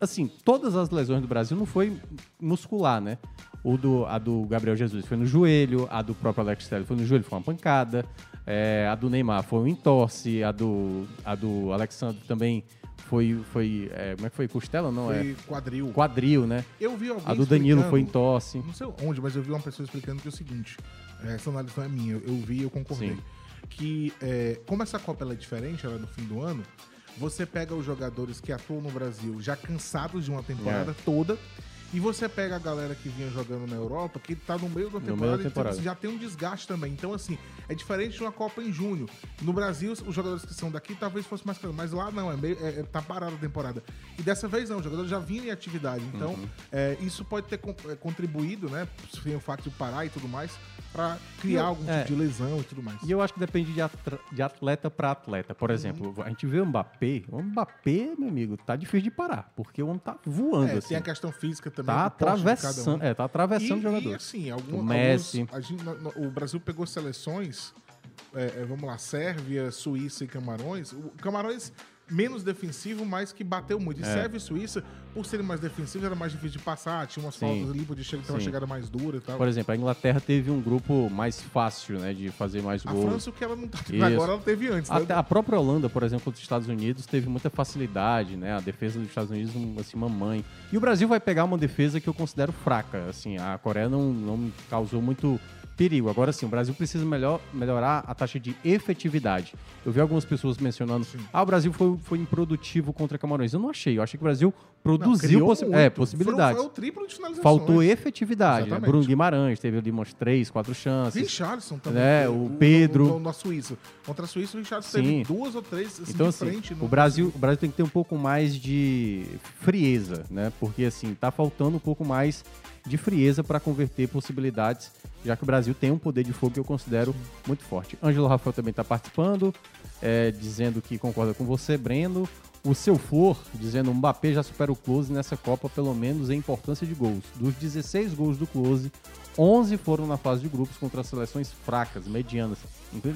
Assim, todas as lesões do Brasil não foi muscular, né? O do, a do Gabriel Jesus foi no joelho, a do próprio Alex Telles foi no joelho, foi uma pancada. É, a do Neymar foi um entorse, a do, a do Alexandre também foi, foi é, como é que foi? Costela, não Foi é? quadril. Quadril, né? Eu vi alguém A do Danilo foi em tosse. Não sei onde, mas eu vi uma pessoa explicando que é o seguinte: é, essa análise não é minha, eu, vi e eu concordei. Sim. Que, é, como essa Copa é diferente, ela é no fim do ano, você pega os jogadores que atuam no Brasil já cansados de uma temporada É. toda. E você pega a galera que vinha jogando na Europa, que tá no meio da No meio temporada, da temporada. você já tem um desgaste também. Então, assim, é diferente de uma Copa em junho. No Brasil, os jogadores que são daqui talvez fosse mais mas lá não, é meio, é, é- tá parada a temporada. E dessa vez não, os jogadores já vinham em atividade. Então, Uhum. é, isso pode ter é, contribuído, né? Sem o fato de parar e tudo mais, pra criar Eu- algum é. tipo de lesão e tudo mais. E eu acho que depende de, de atleta para atleta. Por exemplo, a gente vê o Mbappé. O Mbappé, meu amigo, tá difícil de parar, porque o homem tá voando. É, assim. tem a questão física também. Tá atravessando, um. é, tá atravessando e, o jogador. E assim, algum, O Messi. alguns- a gente- o Brasil pegou seleções, é, é, vamos lá, Sérvia, Suíça e Camarões. O Camarões menos defensivo, mas que bateu muito. E É. Sérvia e Suíça, por serem mais defensivos, era mais difícil de passar, tinha umas faltas ali, podia ter uma chegada mais dura e tal. Por exemplo, a Inglaterra teve um grupo mais fácil, né, de fazer mais a gols. França, o que ela não tá agora, ela teve antes. né? Até a própria Holanda, por exemplo, dos Estados Unidos, teve muita facilidade, né? A defesa dos Estados Unidos, assim, mamãe. E o Brasil vai pegar uma defesa que eu considero fraca. Assim, a Coreia não, não causou muito perigo. Agora sim, o Brasil precisa melhor, melhorar a taxa de efetividade. Eu vi algumas pessoas mencionando, ah, o Brasil foi, foi improdutivo contra Camarões. Eu não achei. Eu achei que o Brasil produziu criou possi muito. é, possibilidades. foi o triplo de finalizações. Faltou efetividade. Né? Bruno Guimarães teve ali umas três, quatro chances. Richarlison também. É, foi o Pedro. Na Suíça. Contra a Suíça, o Richarlison Sim. teve duas ou três assim, Então, de assim, frente. o Brasil, o Brasil tem que ter um pouco mais de frieza, né? Porque, assim, tá faltando um pouco mais de frieza para converter possibilidades, já que o Brasil tem um poder de fogo que eu considero muito forte. Ângelo Rafael também está participando, é, dizendo que concorda com você, Breno. O seu Flor, dizendo o Mbappé já supera o Close nessa Copa, pelo menos em importância de gols. Dos 16 gols do Close, 11 foram na fase de grupos contra seleções fracas, medianas.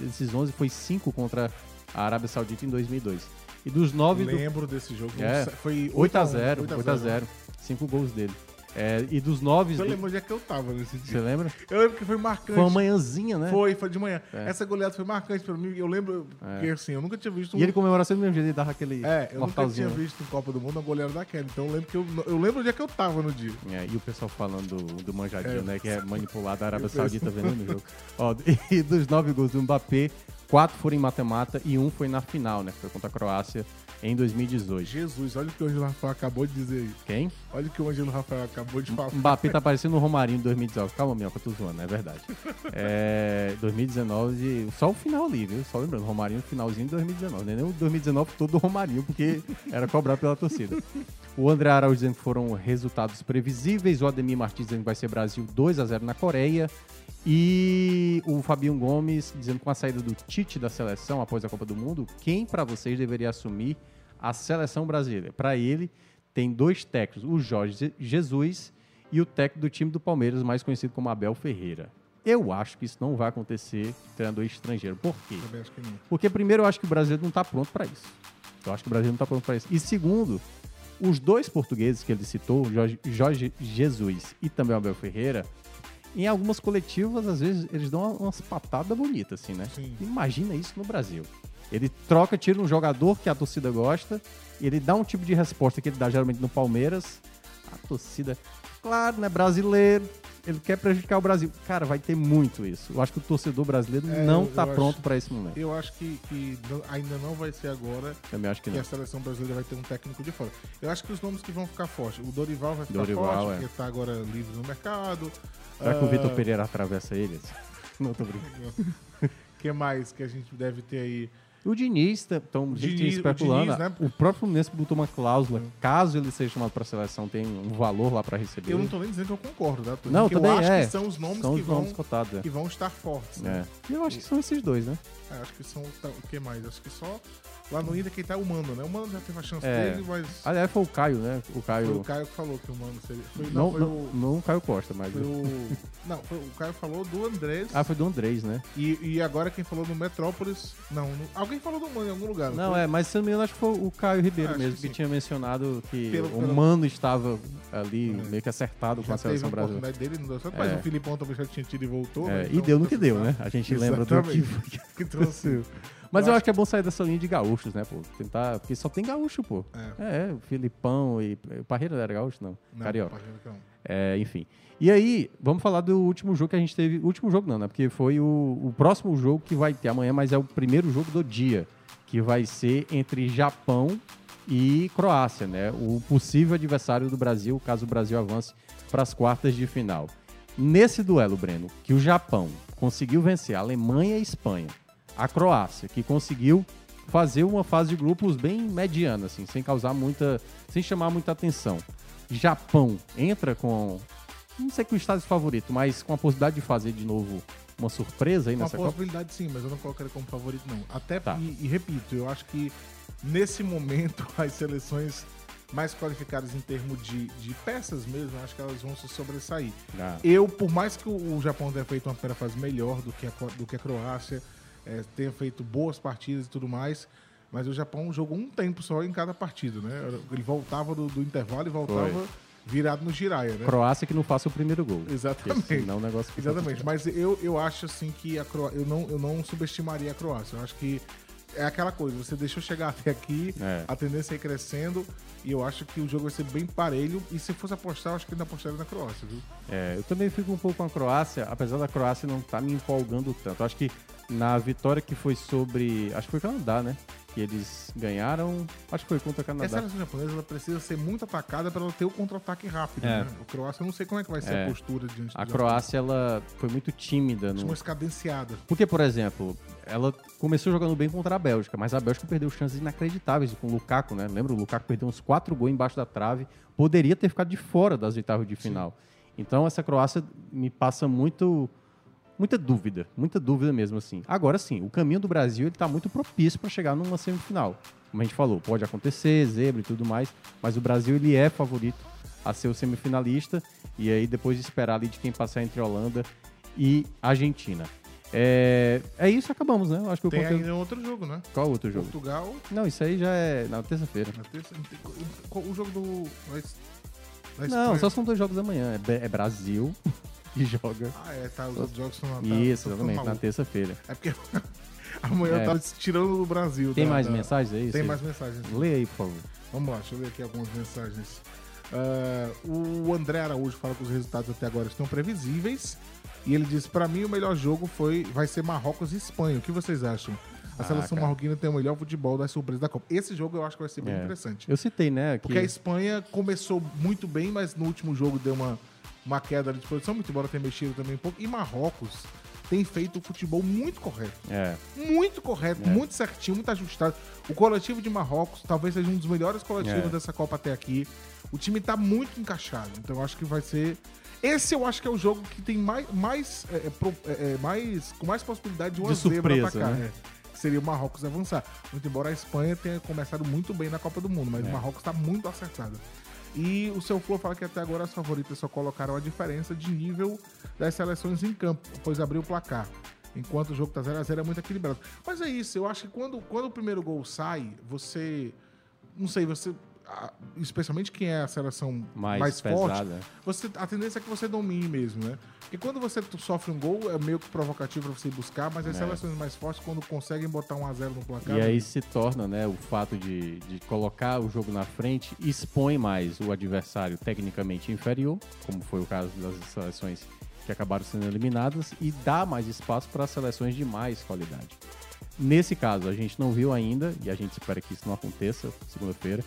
Esses 11 foi 5 contra a Arábia Saudita em 2002. E dos 9 do... Lembro desse jogo. É, Foi 8 a 8 0 8 a 8 a 0 5 gols dele. É, e dos 9 Eu lembro onde é que eu tava nesse dia. Você lembra? Eu lembro que foi marcante. Foi uma manhãzinha, né? Foi, foi de manhã. É. Essa goleada foi marcante pra mim. Eu lembro É. que assim, eu nunca tinha visto E ele comemorava sempre do mesmo jeito, ele dava aquele É, eu nunca tinha mortalzinho. visto em Copa do Mundo uma goleada daquela. Então eu lembro que eu, eu lembro onde é que eu tava no dia. É, e o pessoal falando do, do manjadinho, É. né? Que é manipulado a Arábia Eu penso- Saudita vendendo o jogo. Ó, e dos nove gols do Mbappé, quatro foram em mata-mata e um foi na final, né? Que foi contra a Croácia em 2018. Jesus, olha o que o Ângelo Rafael acabou de dizer aí. Quem? Olha o que o Ângelo Rafael acabou de falar. Mbappé tá parecendo o Romarinho em 2019. Calma, minha, que eu tô zoando, é verdade. É, 2019, só o final ali, viu? Só lembrando, Romarinho finalzinho de 2019. Nem o 2019 todo do Romarinho, porque era cobrado pela torcida. O André Araújo dizendo que foram resultados previsíveis. O Ademir Martins dizendo que vai ser Brasil 2 a 0 na Coreia. E o Fabinho Gomes dizendo que com a saída do Tite da seleção após a Copa do Mundo, quem para vocês deveria assumir a seleção brasileira? Para ele, tem dois técnicos, o Jorge Jesus e o técnico do time do Palmeiras, mais conhecido como Abel Ferreira. Eu acho que isso não vai acontecer treinador estrangeiro. Por quê? Porque, primeiro, eu acho que o brasileiro não está pronto para isso. Eu acho que o Brasil não está pronto para isso. E, segundo, os dois portugueses que ele citou, Jorge, Jorge Jesus e também o Abel Ferreira, em algumas coletivas, às vezes, eles dão umas patadas bonitas, assim, né? Imagina isso no Brasil. Ele troca, tira um jogador que a torcida gosta, e ele dá um tipo de resposta que ele dá geralmente no Palmeiras. A torcida, claro, né? Brasileiro, ele quer prejudicar o Brasil. Cara, vai ter muito isso. Eu acho que o torcedor brasileiro É, não tá eu pronto para esse momento. Eu acho que, que não- ainda não vai ser agora Também acho que não. a seleção brasileira vai ter um técnico de fora. Eu acho que os nomes que vão ficar fortes. O Dorival vai ficar Dorival, forte, é. porque tá agora livre no mercado. Será que o Ah, Vitor Pereira atravessa eles? Não, tô brincando. O que mais que a gente deve ter aí? O Diniz, então, gente Diniz- o especulando. Diniz, né? O próprio Fluminense botou uma cláusula, caso ele seja chamado para a seleção, tem um valor lá para receber. Eu não tô nem dizendo que eu concordo, tá? Tô Não, eu acho é. que são os nomes São que os vão nomes cotados, é. que vão estar fortes. É. né? E eu acho que são esses dois, né? É, acho que são o que mais? Acho que só lá no Inter quem tá é o Mano, né? O Mano já teve a chance É. dele, mas Aliás, foi o Caio, né? O Caio. foi o Caio que falou que o Mano seria. Foi, não, Não, foi não, o. não o Caio Costa, mas. Foi o não, foi, o Caio falou do Andrés. Ah, foi do Andrés, né? E, e agora quem falou do Metrópolis. Não, no- alguém falou do Mano em algum lugar. Não, foi? é, mas se eu não me engano, acho que foi o Caio Ribeiro Ah, mesmo, que que, tinha mencionado que Pelo- o pelo- Mano estava ali meio que acertado com Já a teve a seleção brasileira. dele, não deu certo, mas É. o Filipão também já tinha tido e voltou. É, né? e Então, deu no que você deu, né? A gente lembra do que, que trouxe. Mas Eu eu, acho acho que é bom sair dessa linha de gaúchos, né, pô? Tentar. Porque só tem gaúcho, pô. É. É, o Filipão e. O Parreira não era gaúcho, não. Não, Carioca. Não. É, enfim. E aí, vamos falar do último jogo que a gente teve. Último jogo não, né? Porque foi o, o próximo jogo que vai ter amanhã, mas é o primeiro jogo do dia. Que vai ser entre Japão e Croácia, né? O possível adversário do Brasil, caso o Brasil avance para as quartas de final. Nesse duelo, Breno, que o Japão conseguiu vencer a Alemanha e a Espanha, a Croácia, que conseguiu fazer uma fase de grupos bem mediana, assim, sem causar muita. sem chamar muita atenção. Japão entra com. Não sei com o estádio favorito, mas com a possibilidade de fazer de novo uma surpresa aí Uma nessa Copa. possibilidade sim, mas eu não colocaria como favorito, não. Até, Tá. e, e repito, eu acho que nesse momento as seleções mais qualificadas em termos de, de peças mesmo, acho que elas vão se sobressair. Ah. Eu, por mais que o, o Japão tenha feito uma primeira fase melhor do que a, do que a Croácia, é, tenha feito boas partidas e tudo mais, mas o Japão jogou um tempo só em cada partida, né? Ele voltava do, do intervalo e voltava Foi. virado no giraia, né? Croácia que não faça o primeiro gol. Exatamente. Senão o negócio fica Exatamente. Mas eu, eu acho assim que a Croácia. Eu não, eu não subestimaria a Croácia. Eu acho que é aquela coisa, você deixou chegar até aqui, É. a tendência é ir crescendo, e eu acho que o jogo vai ser bem parelho. E se fosse apostar, eu acho que ainda apostaria na Croácia, viu? É, eu também fico um pouco com a Croácia, apesar da Croácia não estar me empolgando tanto. Acho que na vitória que foi sobre. Acho que foi o Canadá, né? Que eles ganharam. Acho que foi contra o Essa Canadá. seleção japonesa ela precisa ser muito atacada para ela ter o contra-ataque rápido. É. Né? A Croácia, eu não sei como é que vai ser É. a postura diante A Croácia, ela foi muito tímida. No... mais cadenciada. Porque, por exemplo, ela começou jogando bem contra a Bélgica, mas a Bélgica perdeu chances inacreditáveis com o Lukaku, né? Lembra? O Lukaku perdeu uns quatro gols embaixo da trave, poderia ter ficado de fora das oitavas de final. Então, essa Croácia me passa muito. Muita dúvida, muita dúvida mesmo assim. Agora sim, o caminho do Brasil ele tá muito propício para chegar numa semifinal. Como a gente falou, pode acontecer, zebra e tudo mais, mas o Brasil ele é favorito a ser o semifinalista e aí depois de esperar ali de quem passar entre Holanda e Argentina. É, é isso, acabamos, né? Eu Acho que o Tem conteúdo- ainda outro jogo, né? Qual outro jogo? Portugal. Não, isso aí já é na terça-feira. Na terça, o jogo do. Não, só são dois jogos amanhã. É, é Brasil que joga. Ah, é, tá. Os outros jogos são na tá, Isso, ficando exatamente, na terça-feira. É porque amanhã É. eu tava tirando do Brasil. Tem da- mais da- mensagens aí? Tem mais mensagens. Lê aí, por favor. Vamos lá, deixa eu ler aqui algumas mensagens. Ah, o André Araújo fala que os resultados até agora estão previsíveis. E ele diz: pra mim, o melhor jogo foi, vai ser Marrocos e Espanha. O que vocês acham? A Ah, seleção cara. marroquina tem o melhor futebol das surpresas da Copa. Esse jogo eu acho que vai ser bem É. interessante. Eu citei, né? Que... Porque a Espanha começou muito bem, mas no último jogo deu uma, uma queda de produção, muito embora tenha mexido também um pouco. E Marrocos tem feito o futebol muito correto. É. Muito correto, É. muito certinho, muito ajustado. O coletivo de Marrocos talvez seja um dos melhores coletivos É. dessa Copa até aqui. O time tá muito encaixado, então eu acho que vai ser. Esse eu acho que é o jogo que tem mais. mais, é, é, pro- é, mais com mais possibilidade de uma De surpresa, cá. né? seria o Marrocos avançar. Muito embora a Espanha tenha começado muito bem na Copa do Mundo, mas É. o Marrocos tá muito acertado. E o seu Flor fala que até agora as favoritas só colocaram a diferença de nível das seleções em campo, pois abriu o placar. Enquanto o jogo tá 0x0 é muito equilibrado. Mas é isso, eu acho que quando, quando o primeiro gol sai, você. Não sei, você. Especialmente quem é a seleção Mais mais, forte, pesada. você, a tendência é que você domine mesmo, né? Porque quando você sofre um gol, é meio que provocativo pra você buscar, mas as É. seleções mais fortes, quando conseguem botar um a 0 no placar. E aí se torna, né, o fato de, de colocar o jogo na frente expõe mais o adversário tecnicamente inferior, como foi o caso das seleções que acabaram sendo eliminadas, e dá mais espaço para seleções de mais qualidade. Nesse caso, a gente não viu ainda, e a gente espera que isso não aconteça segunda-feira,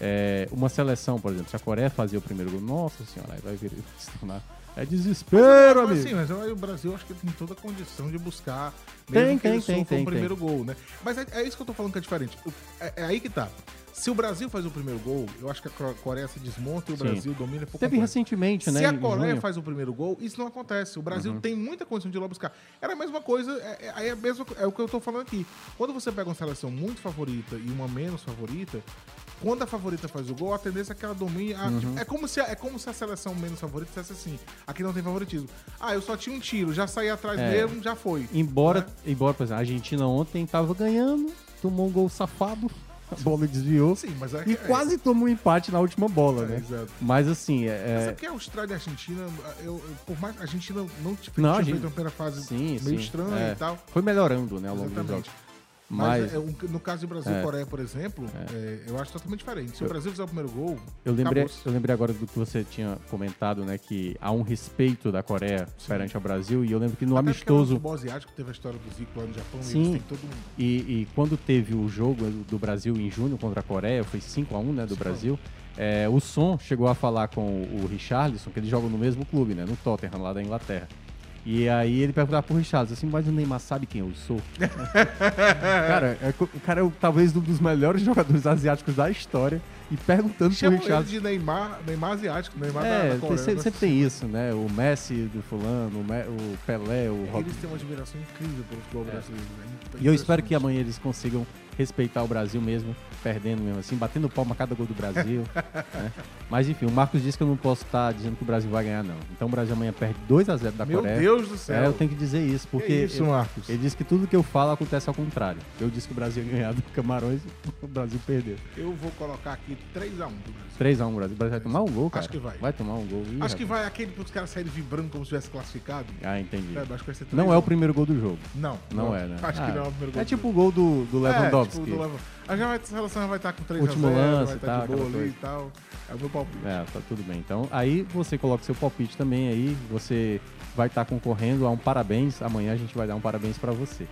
é, uma seleção, por exemplo, se a Coreia fazer o primeiro gol, nossa senhora, aí vai vir. É desespero, mas, amigo. Sim, mas o Brasil acho que tem toda a condição de buscar. Tem, mesmo que tem, ele tem, sofra tem, o primeiro tem. gol, né? Mas é, é isso que eu tô falando que é diferente. É, é aí que tá. Se o Brasil faz o primeiro gol, eu acho que a Coreia se desmonta e o Sim. Brasil domina por Teve completo. recentemente, né? Se a Coreia junho. faz o primeiro gol, isso não acontece. O Brasil Uhum. tem muita condição de ir lá buscar. Era a mesma coisa, é, é, é, mesma, é o que eu tô falando aqui. Quando você pega uma seleção muito favorita e uma menos favorita, quando a favorita faz o gol, a tendência é que ela domine. a- Uhum. tipo, é, como se, a- é como se a seleção menos favorita dissesse assim: aqui não tem favoritismo. Ah, eu só tinha um tiro, já saí atrás É. mesmo, já foi. Embora, Né? embora, por exemplo, a Argentina ontem tava ganhando, tomou um gol safado, a bola desviou. Sim, mas é, E é- quase tomou um empate na última bola, É, né? exato. Mas assim, Mas é. é porque a Austrália e a Argentina, eu, eu- por mais que a Argentina não Não, a tinha gente- feito uma primeira fase Sim, meio sim, estranha é. e tal. Foi melhorando, né, ao longo Exatamente. jogos. Mas, Mas- é, no caso de Brasil e É. Coreia, por exemplo, é, eu acho totalmente diferente. Se Eu- o Brasil fizer o primeiro gol, Eu lembrei, eu lembrei agora do que você tinha comentado, né? Que há um respeito da Coreia perante ao Brasil. E eu lembro que no Até é o amistoso. futebol asiático teve a história do Zico lá no Japão e Sim. têm todo um... E, e quando teve o jogo do Brasil em junho contra a Coreia, foi 5x1, né, do Brasil, é, o Son chegou a falar com o Richarlison, que eles jogam no mesmo clube, né, no Tottenham, lá da Inglaterra. E aí ele perguntava pro Richarlison assim, mas o Neymar sabe quem eu sou? cara, é o cara é talvez um dos melhores jogadores asiáticos da história e perguntando pro Chamam ele Richarlison... de Neymar, Neymar asiático, Neymar da, É, da tem- Coreia. sempre, né? sempre tem isso, né? O Messi do fulano, o, Pelé, o Rob- Eles têm uma admiração incrível pelo futebol brasileiro. né? E eu espero que amanhã eles consigam respeitar o Brasil mesmo, perdendo mesmo assim, batendo palma a cada gol do Brasil. né? Mas enfim, o Marcos disse que eu não posso estar dizendo que o Brasil vai ganhar, não. Então o Brasil amanhã perde 2x0 da Meu Coreia. Deus do céu. É, eu tenho que dizer isso, porque. isso, eu- Marcos? Ele disse que tudo que eu falo acontece ao contrário. Eu disse que o Brasil ia ganhar do Camarões o Brasil perdeu. Eu vou colocar aqui 3x1 pro Brasil. 3x1 Brasil. O Brasil vai tomar um gol, cara. Acho que vai. Vai tomar um gol. Ih, Acho que rapaz. vai aquele para os caras saírem vibrando como se tivesse classificado. Ah, entendi. É, acho que vai ser Não 3 é a o 1. primeiro gol do jogo. Não, Não, não. é, né? Acho que Ah, não é o primeiro gol É do tipo o gol do, do Lewandowski. É, tipo, Levan- a já vai, a seleção já vai estar com 3 Último a 0, lance vai estar tal, de boa ali e tal. É o meu palpite. É, tá tudo bem. Então, aí você coloca seu palpite também aí, você vai estar concorrendo a um parabéns. Amanhã a gente vai dar um parabéns pra você,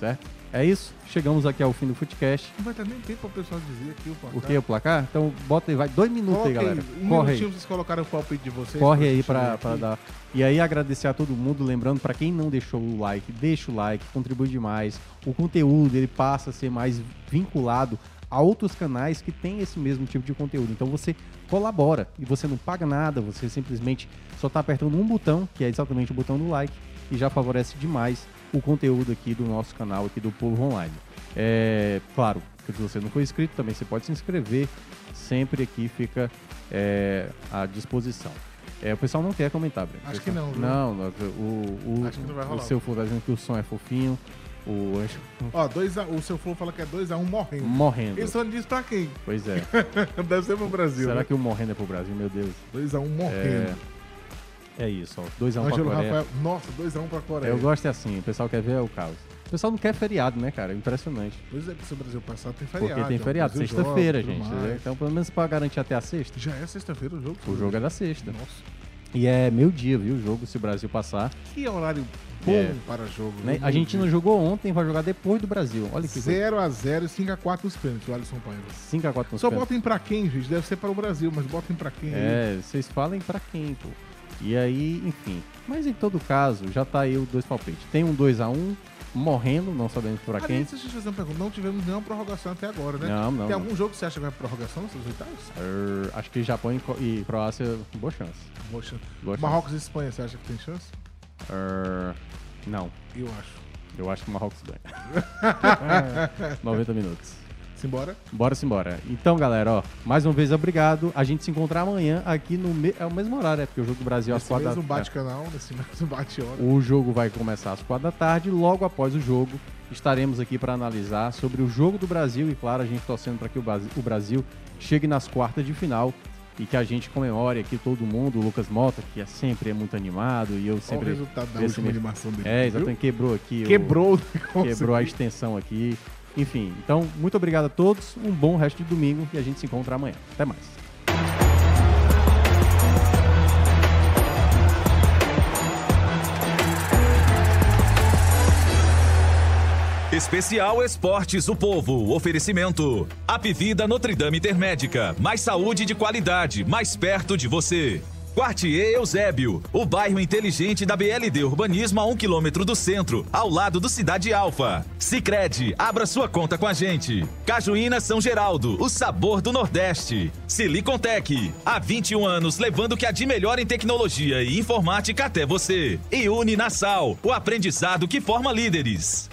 certo? É isso, chegamos aqui ao fim do Footcast. Não vai ter nem tempo para o pessoal dizer aqui o placar. O que? O placar? Então bota aí, vai dois minutos aí, Coloquem galera. Um Corre minutinho aí. vocês colocaram o palpite de vocês. Corre aí aqui. dar. E aí agradecer a todo mundo, lembrando, pra quem não deixou o like, deixa o like, contribui demais. O conteúdo ele passa a ser mais vinculado a outros canais que têm esse mesmo tipo de conteúdo. Então você colabora e você não paga nada, você simplesmente só tá apertando um botão, que é exatamente o botão do like, e já favorece demais o conteúdo aqui do nosso canal aqui do Povo Online. É, claro, se você não for inscrito, também você pode se inscrever. Sempre aqui fica é, à disposição. É, o pessoal não quer comentar, Breno. Acho O que não, viu? Não, o, o, Acho que não vai o rolar. seu for tá dizendo que o som é fofinho. O Ó, dois a, o seu Flow fala que é 2x1 morrendo. morrendo. Ele só diz pra quem? Pois é. Deve ser pro Brasil. Será né? que o morrendo é pro Brasil? Meu Deus. 2x1 morrendo. É, é isso, ó. 2x1 pra Ângelo Coreia. Rafael. Nossa, 2x1 pra Coreia. Eu gosto é assim, o pessoal quer ver é o caos. O pessoal não quer feriado, né, cara? Impressionante. Pois é, que se o Brasil passar tem feriado. Porque tem ó, feriado, Brasil sexta-feira, gente. entendeu? Então, pelo menos pra garantir até a sexta. Já é sexta-feira o jogo? O jogo é da sexta. Nossa. E é meio dia, viu? O jogo, se o Brasil passar. Que horário bom É. para jogo. Né? viu? A Argentina jogou ontem, vai jogar depois do Brasil. Olha que coisa. 0x0 e 5x4 nos pênaltis, o Alisson Paiva. 5x4 nos Só pênaltis. botem pra quem, gente? Deve ser para o Brasil, mas botem pra quem aí? É, vocês falem pra quem, pô. E aí, enfim. Mas em todo caso, já tá aí os dois palpites. Tem um 2x1, morrendo, não sabemos pra quem. Aliás, deixa eu te fazer uma pergunta. Não tivemos nenhuma prorrogação até agora, né? Não, não, Tem algum jogo que você acha que vai prorrogação nessas oitavas? Er, acho que Japão e Co- e Croácia, boa chance. Boa chance. Boa chance. Marrocos e Espanha, você acha que tem chance? Er, não. Eu acho. Eu acho que o Marrocos ganha. 90 minutos. Simbora? Bora simbora. Então, galera, ó, mais uma vez obrigado. A gente se encontra amanhã aqui no me... é o mesmo horário, é porque o jogo do Brasil às Nesse quatro mesmo da é. bate-canal, nesse mesmo bate-hora. O jogo vai começar às quatro da tarde. Logo após o jogo, estaremos aqui para analisar sobre o jogo do Brasil. E, claro, a gente torcendo para que o o Brasil chegue nas quartas de final e que a gente comemore aqui todo mundo. O Lucas Mota, que é sempre é muito animado e eu sempre. resultado da última animação dele, É, viu? exatamente. Quebrou aqui. o- Quebrou o Quebrou a extensão aqui. Enfim, então, muito obrigado a todos. Um bom resto de domingo e a gente se encontra amanhã. Até mais. Especial Esportes do Povo. Oferecimento. Apivida Notre Dame Intermédica. Mais saúde de qualidade, mais perto de você. Quartier Eusébio, o bairro inteligente da BLD Urbanismo a um quilômetro do centro, ao lado do Cidade Alfa. Sicredi, abra sua conta com a gente. Cajuína São Geraldo, o sabor do Nordeste. Silicontec, há 21 anos levando o que há de melhor em tecnologia e informática até você. E Uni Nassau, o aprendizado que forma líderes.